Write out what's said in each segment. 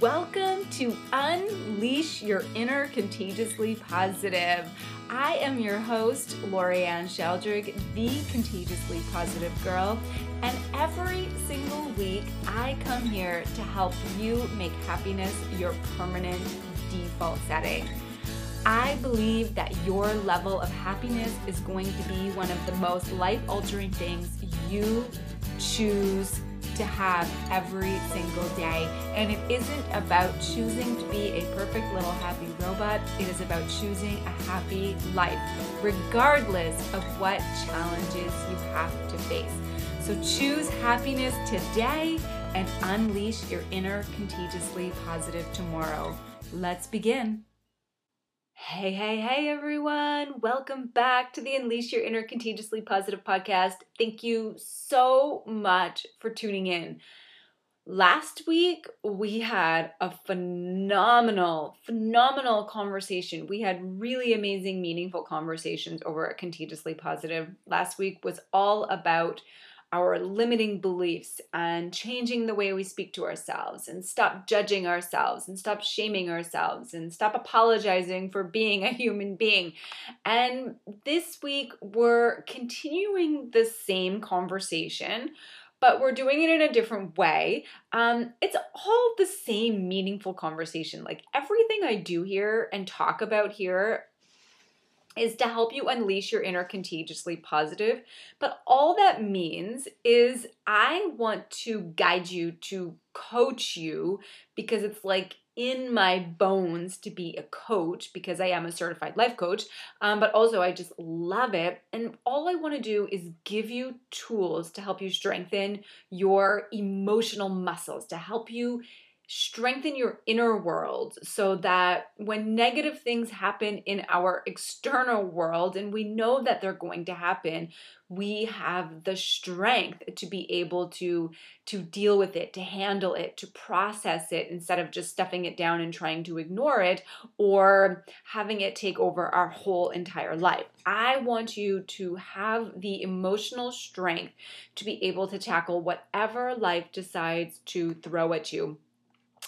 Welcome to Unleash Your Inner Contagiously Positive. I am your host, Lorianne Sheldrick, the Contagiously Positive Girl, and every single week I come here to help you make happiness your permanent default setting. I believe that your level of happiness is going to be one of the most life altering things you choose to have every single day. And it isn't about choosing to be a perfect little happy robot, it is about choosing a happy life, regardless of what challenges you have to face. So choose happiness today and unleash your inner contagiously positive tomorrow. Let's begin. Hey, hey, hey, everyone. Welcome back to the Unleash Your Inner Contagiously Positive podcast. Thank you so much for tuning in. Last week, we had a phenomenal, phenomenal conversation. We had really amazing, meaningful conversations over at Contagiously Positive. Last week was all about our limiting beliefs and changing the way we speak to ourselves and stop judging ourselves and stop shaming ourselves and stop apologizing for being a human being. And this week, we're continuing the same conversation. But we're doing it in a different way. Um, it's all the same meaningful conversation. Like everything I do here and talk about here is to help you unleash your inner contagiously positive. But all that means is I want to guide you, to coach you, because it's like in my bones to be a coach because I am a certified life coach. Um, but also, I just love it. And all I want to do is give you tools to help you strengthen your emotional muscles, to help you strengthen your inner world so that when negative things happen in our external world, and we know that they're going to happen, we have the strength to be able to to deal with it to handle it to process it instead of just stuffing it down and trying to ignore it or having it take over our whole entire life. I want you to have the emotional strength to be able to tackle whatever life decides to throw at you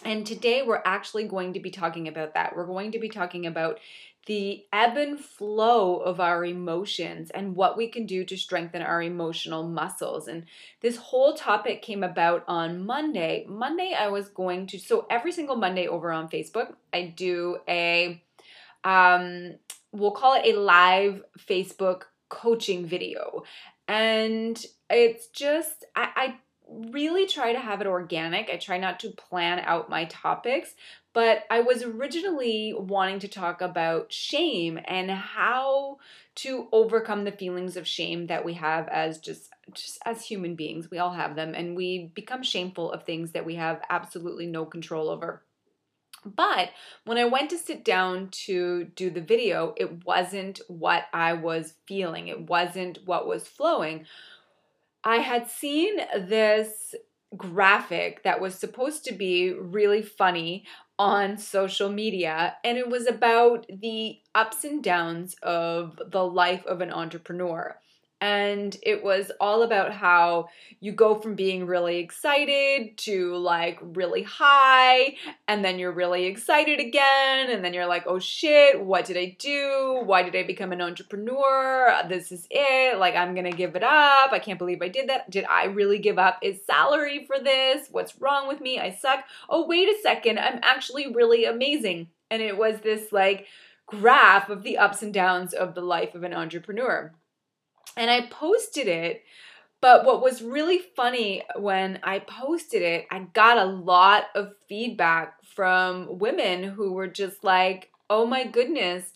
and today we're actually going to be talking about that. We're going to be talking about the ebb and flow of our emotions and what we can do to strengthen our emotional muscles. And this whole topic came about on Monday. Monday, I was going to, so every single Monday over on Facebook, I do a, um, we'll call it a live Facebook coaching video. And it's just, I, I really try to have it organic. I try not to plan out my topics, but I was originally wanting to talk about shame and how to overcome the feelings of shame that we have as just just as human beings. We all have them and we become shameful of things that we have absolutely no control over. But when I went to sit down to do the video, it wasn't what I was feeling. It wasn't what was flowing I had seen this graphic that was supposed to be really funny on social media, and it was about the ups and downs of the life of an entrepreneur and it was all about how you go from being really excited to like really high and then you're really excited again and then you're like oh shit what did i do? Why did i become an entrepreneur? This is it. Like i'm gonna give it up. I can't believe i did that. Did i really give up? Is salary for this? What's wrong with me? I suck. Oh wait a second. I'm actually really amazing. And it was this like graph of the ups and downs of the life of an entrepreneur and I posted it. But what was really funny when I posted it, I got a lot of feedback from women who were just like, oh my goodness,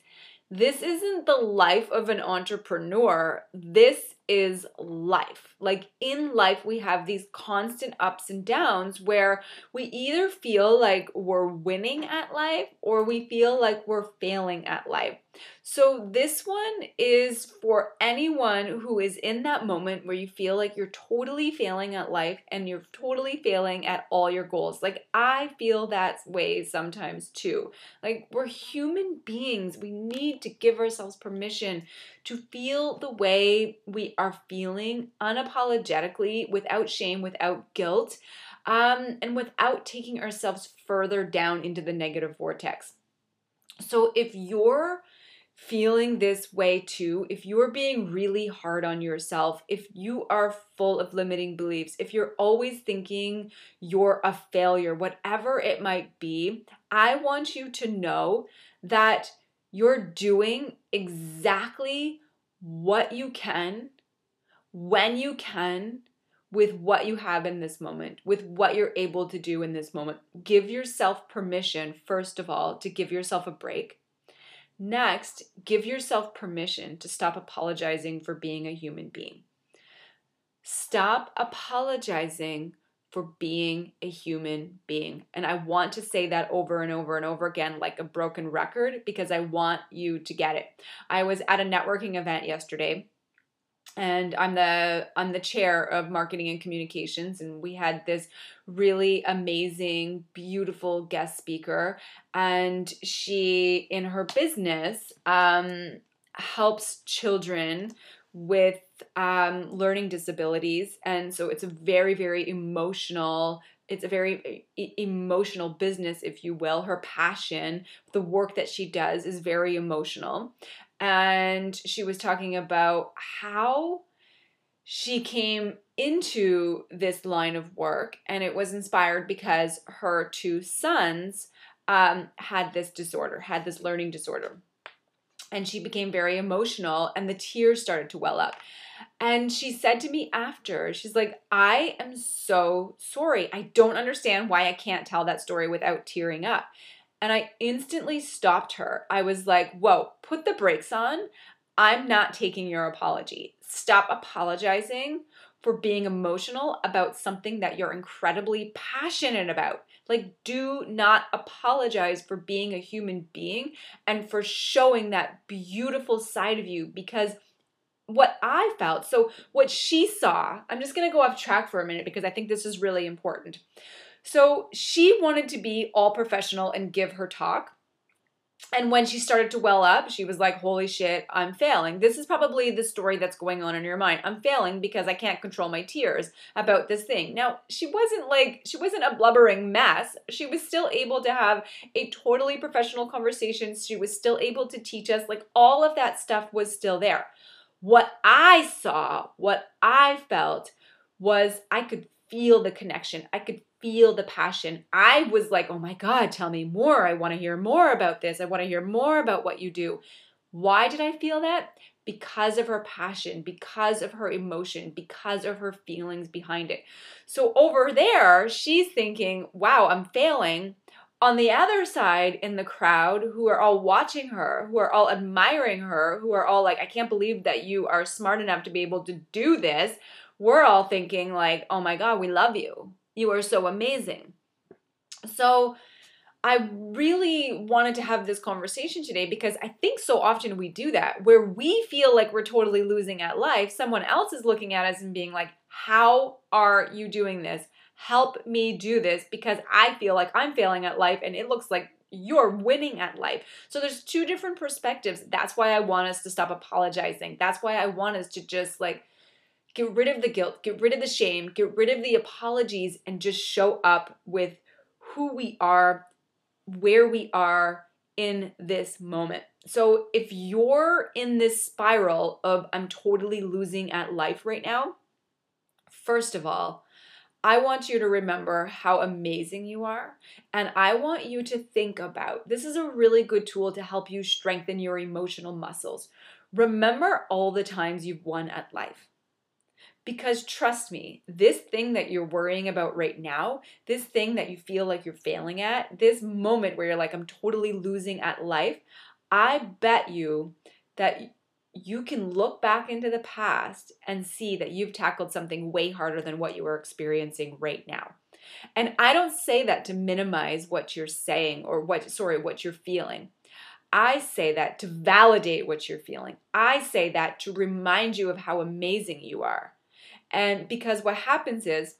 this isn't the life of an entrepreneur. This is life. Like in life, we have these constant ups and downs where we either feel like we're winning at life or we feel like we're failing at life. So, this one is for anyone who is in that moment where you feel like you're totally failing at life and you're totally failing at all your goals. Like, I feel that way sometimes too. Like, we're human beings. We need to give ourselves permission to feel the way we are feeling unapologetically, without shame, without guilt. um, and without taking ourselves further down into the negative vortex. So if you're feeling this way too, if you're being really hard on yourself, if you are full of limiting beliefs, if you're always thinking you're a failure, whatever it might be, I want you to know that you're doing exactly what you can, when you can, with what you have in this moment, with what you're able to do in this moment. Give yourself permission, first of all, to give yourself a break. Next, give yourself permission to stop apologizing for being a human being. Stop apologizing for being a human being. And I want to say that over and over and over again, like a broken record, because I want you to get it. I was at a networking event yesterday and I'm the I'm the chair of marketing and communications and we had this really amazing beautiful guest speaker and she in her business um, helps children with um, learning disabilities and so it's a very very emotional it's a very emotional business if you will. Her passion the work that she does is very emotional and she was talking about how she came into this line of work and it was inspired because her two sons um, had this disorder had this learning disorder. And she became very emotional and the tears started to well up. And she said to me after she's like i am so sorry. I don't understand why i can't tell that story without tearing up and I instantly stopped her. I was like, whoa, put the brakes on. I'm not taking your apology. Stop apologizing for being emotional about something that you're incredibly passionate about. Like, do not apologize for being a human being and for showing that beautiful side of you because what I felt, so what she saw, I'm just gonna go off track for a minute because I think this is really important. So she wanted to be all professional and give her talk. And when she started to well up, she was like, Holy shit, I'm failing. This is probably the story that's going on in your mind. I'm failing because I can't control my tears about this thing. Now, she wasn't like, she wasn't a blubbering mess. She was still able to have a totally professional conversation. She was still able to teach us. Like, all of that stuff was still there. What I saw, what I felt was I could feel the connection. I could feel the passion. I was like, oh my God, tell me more. I want to hear more about this. I want to hear more about what you do. Why did I feel that? Because of her passion, because of her emotion, because of her feelings behind it. So over there, she's thinking, wow, I'm failing. On the other side, in the crowd, who are all watching her, who are all admiring her, who are all like, I can't believe that you are smart enough to be able to do this, we're all thinking, like, oh my God, we love you you are so amazing. So, I really wanted to have this conversation today because I think so often we do that where we feel like we're totally losing at life. Someone else is looking at us and being like, How are you doing this? Help me do this because I feel like I'm failing at life and it looks like you're winning at life. So there's two different perspectives. That's why I want us to stop apologizing. That's why I want us to just like Get rid of the guilt, get rid of the shame, get rid of the apologies, and just show up with who we are, where we are in this moment. So if you're in this spiral of I'm totally losing at life right now, first of all, I want you to remember how amazing you are. And I want you to think about this is a really good tool to help you strengthen your emotional muscles. Remember all the times you've won at life. Because trust me, this thing that you're worrying about right now, this thing that you feel like you're failing at, this moment where you're like, I'm totally losing at life, I bet you that you can look back into the past and see that you've tackled something way harder than what you are experiencing right now. And I don't say that to minimize what you're saying or what, sorry, what you're feeling. I say that to validate what you're feeling. I say that to remind you of how amazing you are. And because what happens is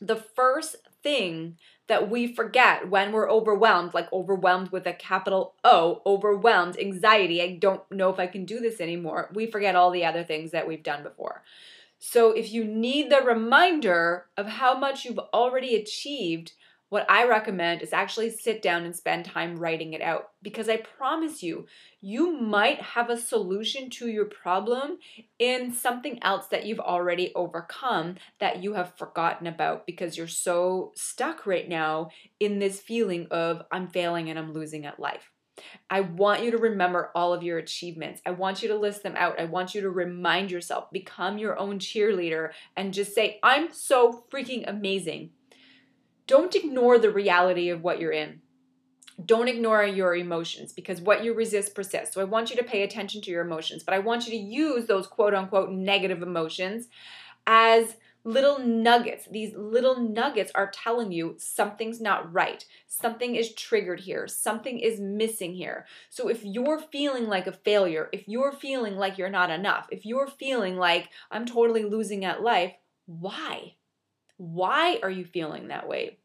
the first thing that we forget when we're overwhelmed, like overwhelmed with a capital O, overwhelmed, anxiety, I don't know if I can do this anymore, we forget all the other things that we've done before. So if you need the reminder of how much you've already achieved, what I recommend is actually sit down and spend time writing it out because I promise you, you might have a solution to your problem in something else that you've already overcome that you have forgotten about because you're so stuck right now in this feeling of I'm failing and I'm losing at life. I want you to remember all of your achievements. I want you to list them out. I want you to remind yourself, become your own cheerleader, and just say, I'm so freaking amazing. Don't ignore the reality of what you're in. Don't ignore your emotions because what you resist persists. So I want you to pay attention to your emotions, but I want you to use those quote unquote negative emotions as little nuggets. These little nuggets are telling you something's not right. Something is triggered here. Something is missing here. So if you're feeling like a failure, if you're feeling like you're not enough, if you're feeling like I'm totally losing at life, why? Why are you feeling that way?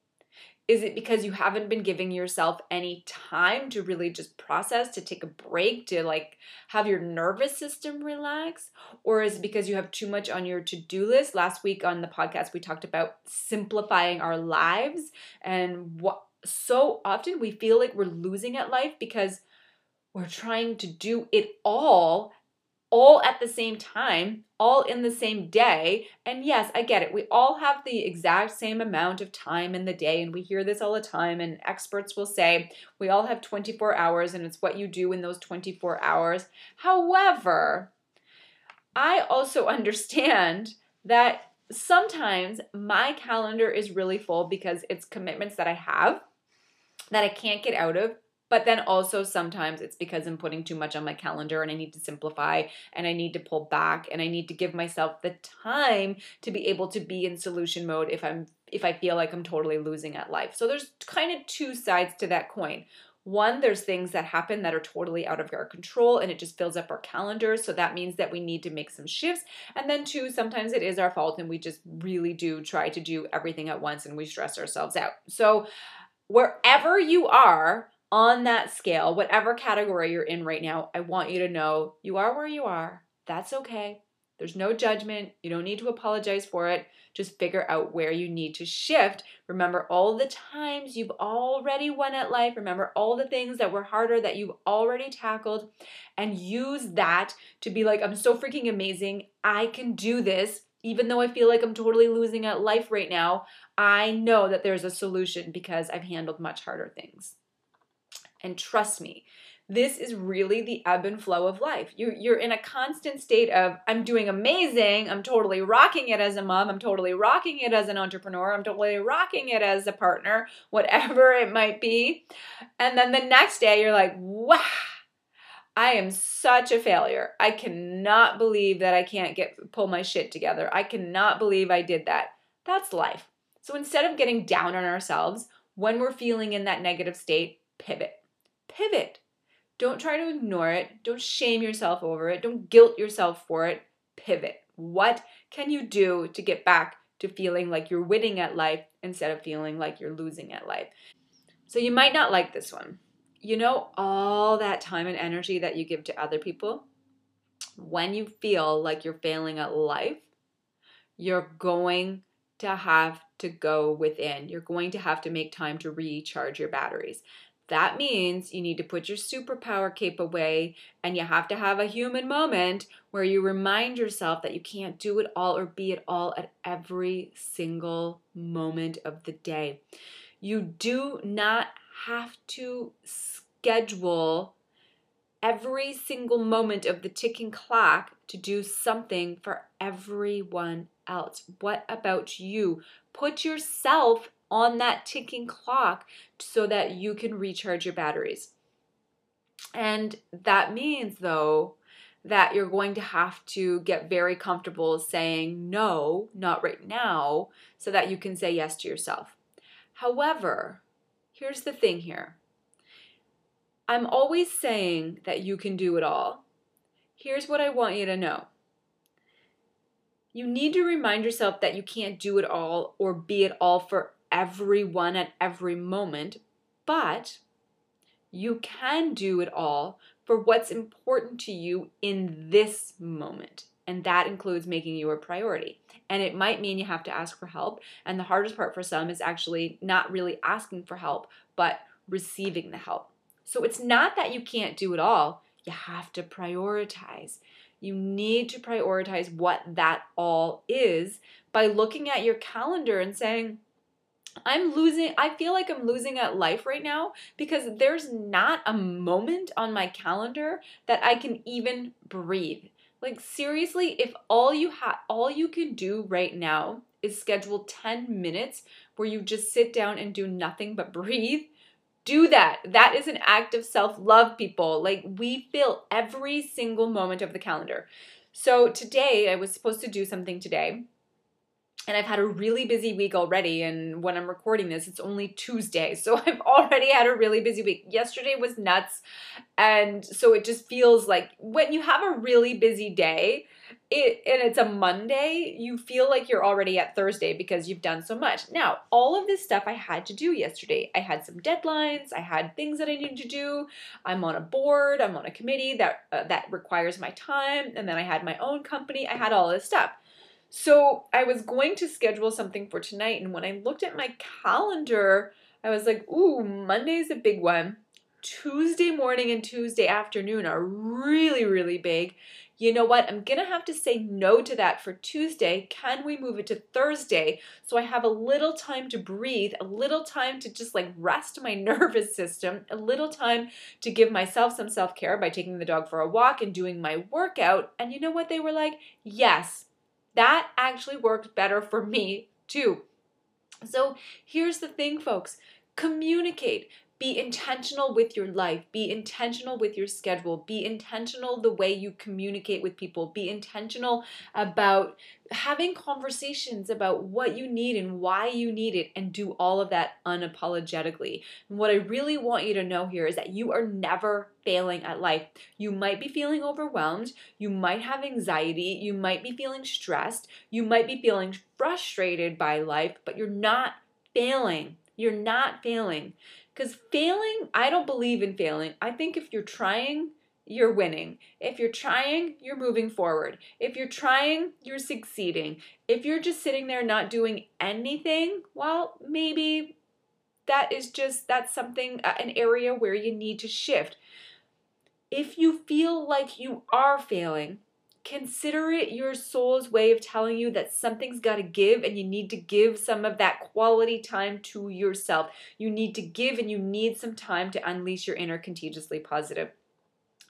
Is it because you haven't been giving yourself any time to really just process, to take a break, to like have your nervous system relax? Or is it because you have too much on your to do list? Last week on the podcast, we talked about simplifying our lives and what so often we feel like we're losing at life because we're trying to do it all all at the same time, all in the same day. And yes, I get it. We all have the exact same amount of time in the day, and we hear this all the time. And experts will say we all have 24 hours, and it's what you do in those 24 hours. However, I also understand that sometimes my calendar is really full because it's commitments that I have that I can't get out of but then also sometimes it's because I'm putting too much on my calendar and I need to simplify and I need to pull back and I need to give myself the time to be able to be in solution mode if I'm if I feel like I'm totally losing at life. So there's kind of two sides to that coin. One, there's things that happen that are totally out of our control and it just fills up our calendars. So that means that we need to make some shifts. And then, two, sometimes it is our fault and we just really do try to do everything at once and we stress ourselves out. So, wherever you are, on that scale, whatever category you're in right now, I want you to know you are where you are. That's okay. There's no judgment. You don't need to apologize for it. Just figure out where you need to shift. Remember all the times you've already won at life. Remember all the things that were harder that you've already tackled and use that to be like, I'm so freaking amazing. I can do this. Even though I feel like I'm totally losing at life right now, I know that there's a solution because I've handled much harder things. And trust me, this is really the ebb and flow of life. You, you're in a constant state of, I'm doing amazing. I'm totally rocking it as a mom. I'm totally rocking it as an entrepreneur. I'm totally rocking it as a partner, whatever it might be. And then the next day, you're like, wow. I am such a failure. I cannot believe that I can't get pull my shit together. I cannot believe I did that. That's life. So instead of getting down on ourselves when we're feeling in that negative state, pivot pivot. Don't try to ignore it. Don't shame yourself over it. Don't guilt yourself for it. Pivot. What can you do to get back to feeling like you're winning at life instead of feeling like you're losing at life? So you might not like this one. You know, all that time and energy that you give to other people, when you feel like you're failing at life, you're going to have to go within. You're going to have to make time to recharge your batteries. That means you need to put your superpower cape away and you have to have a human moment where you remind yourself that you can't do it all or be it all at every single moment of the day. You do not have to schedule every single moment of the ticking clock to do something for everyone else. What about you? Put yourself on that ticking clock so that you can recharge your batteries. And that means, though, that you're going to have to get very comfortable saying no, not right now, so that you can say yes to yourself. However, here's the thing here I'm always saying that you can do it all. Here's what I want you to know you need to remind yourself that you can't do it all or be it all for everyone at every moment, but you can do it all for what's important to you in this moment. And that includes making you a priority. And it might mean you have to ask for help. And the hardest part for some is actually not really asking for help, but receiving the help. So it's not that you can't do it all, you have to prioritize. You need to prioritize what that all is by looking at your calendar and saying, I'm losing, I feel like I'm losing at life right now because there's not a moment on my calendar that I can even breathe. Like seriously, if all you have all you can do right now is schedule 10 minutes where you just sit down and do nothing but breathe, do that. That is an act of self-love, people. Like we fill every single moment of the calendar. So today I was supposed to do something today and I've had a really busy week already. And when I'm recording this, it's only Tuesday. So I've already had a really busy week. Yesterday was nuts. And so it just feels like when you have a really busy day, it and it's a Monday, you feel like you're already at Thursday because you've done so much. Now, all of this stuff I had to do yesterday. I had some deadlines, I had things that I needed to do. I'm on a board, I'm on a committee that uh, that requires my time, and then I had my own company. I had all this stuff. So I was going to schedule something for tonight, and when I looked at my calendar, I was like, ooh, Monday's a big one. Tuesday morning and Tuesday afternoon are really, really big. You know what? I'm going to have to say no to that for Tuesday. Can we move it to Thursday so I have a little time to breathe, a little time to just like rest my nervous system, a little time to give myself some self care by taking the dog for a walk and doing my workout? And you know what? They were like, yes, that actually worked better for me too. So here's the thing, folks communicate. Be intentional with your life. Be intentional with your schedule. Be intentional the way you communicate with people. Be intentional about having conversations about what you need and why you need it and do all of that unapologetically. And what I really want you to know here is that you are never failing at life. You might be feeling overwhelmed, you might have anxiety, you might be feeling stressed, you might be feeling frustrated by life, but you're not failing. You're not failing. Because failing, I don't believe in failing. I think if you're trying, you're winning. If you're trying, you're moving forward. If you're trying, you're succeeding. If you're just sitting there not doing anything, well, maybe that is just that's something uh, an area where you need to shift. If you feel like you are failing, consider it your soul's way of telling you that something's got to give and you need to give some of that quality time to yourself. You need to give and you need some time to unleash your inner contagiously positive.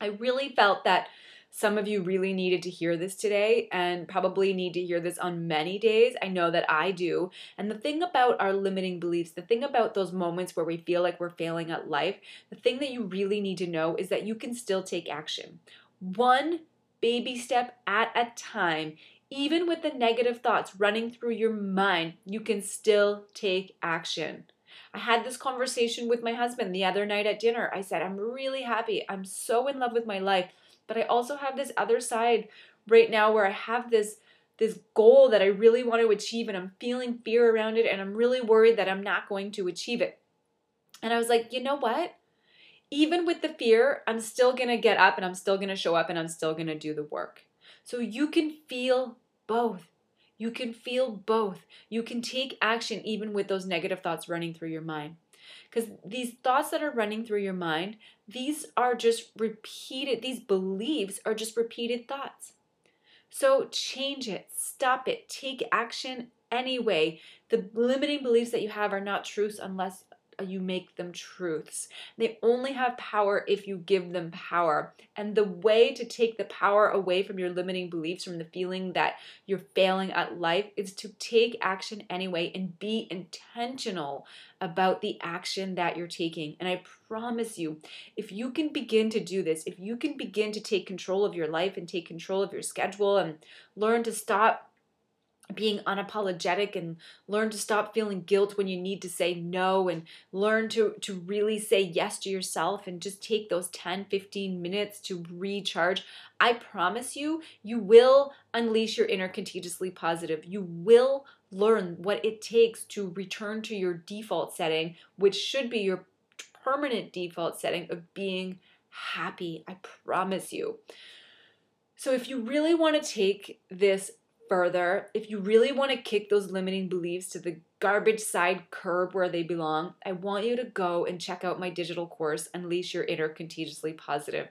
I really felt that some of you really needed to hear this today and probably need to hear this on many days. I know that I do. And the thing about our limiting beliefs, the thing about those moments where we feel like we're failing at life, the thing that you really need to know is that you can still take action. One baby step at a time. Even with the negative thoughts running through your mind, you can still take action. I had this conversation with my husband the other night at dinner. I said, I'm really happy. I'm so in love with my life. But I also have this other side right now where I have this this goal that I really want to achieve and I'm feeling fear around it and I'm really worried that I'm not going to achieve it. And I was like, you know what? Even with the fear, I'm still going to get up and I'm still going to show up and I'm still going to do the work. So you can feel both. You can feel both. You can take action even with those negative thoughts running through your mind. Because these thoughts that are running through your mind, these are just repeated, these beliefs are just repeated thoughts. So change it, stop it, take action anyway. The limiting beliefs that you have are not truths unless Uh, you make them truths. They only have power if you give them power. And the way to take the power away from your limiting beliefs, from the feeling that you're failing at life, is to take action anyway and be intentional about the action that you're taking. And I promise you, if you can begin to do this, if you can begin to take control of your life and take control of your schedule and learn to stop being unapologetic and learn to stop feeling guilt when you need to say no and learn to to really say yes to yourself and just take those 10 15 minutes to recharge. I promise you you will unleash your inner contagiously positive. You will learn what it takes to return to your default setting which should be your permanent default setting of being happy. I promise you. So, if you really want to take this further, if you really want to kick those limiting beliefs to the garbage side curb where they belong, I want you to go and check out my digital course, Unleash Your Inner Contagiously Positive.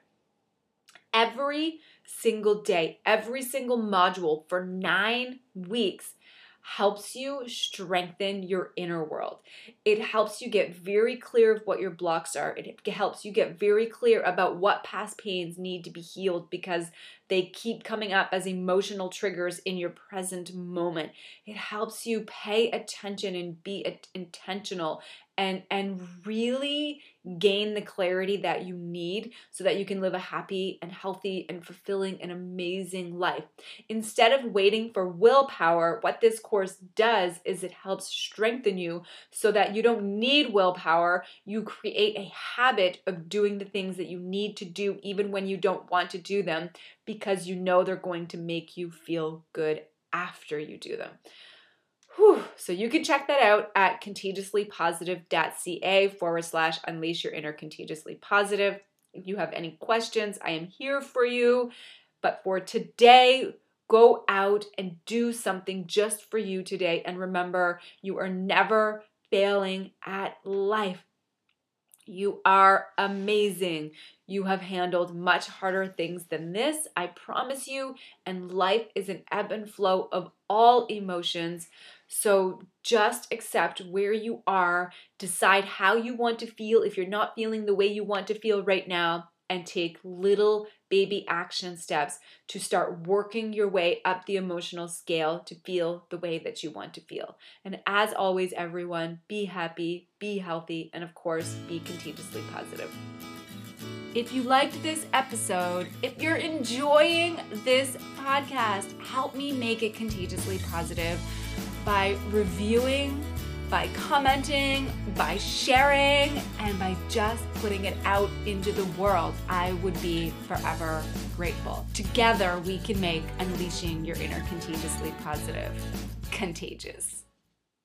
Every single day, every single module for nine weeks helps you strengthen your inner world. It helps you get very clear of what your blocks are. It helps you get very clear about what past pains need to be healed because they keep coming up as emotional triggers in your present moment. It helps you pay attention and be intentional and and really gain the clarity that you need so that you can live a happy and healthy and fulfilling and amazing life. Instead of waiting for willpower, what this course does is it helps strengthen you so that you don't need willpower. You create a habit of doing the things that you need to do even when you don't want to do them because you know they're going to make you feel good after you do them. Whew. So you can check that out at contagiouslypositive.ca forward slash unleash your inner contagiously positive. If you have any questions, I am here for you. But for today, go out and do something just for you today. And remember, you are never failing at life. You are amazing. You have handled much harder things than this, I promise you. And life is an ebb and flow of all emotions. So just accept where you are, decide how you want to feel if you're not feeling the way you want to feel right now, and take little baby action steps to start working your way up the emotional scale to feel the way that you want to feel. And as always, everyone, be happy, be healthy, and of course, be contagiously positive. If you liked this episode, if you're enjoying this podcast, help me make it contagiously positive by reviewing, by commenting, by sharing, and by just putting it out into the world. I would be forever grateful. Together, we can make unleashing your inner contagiously positive contagious.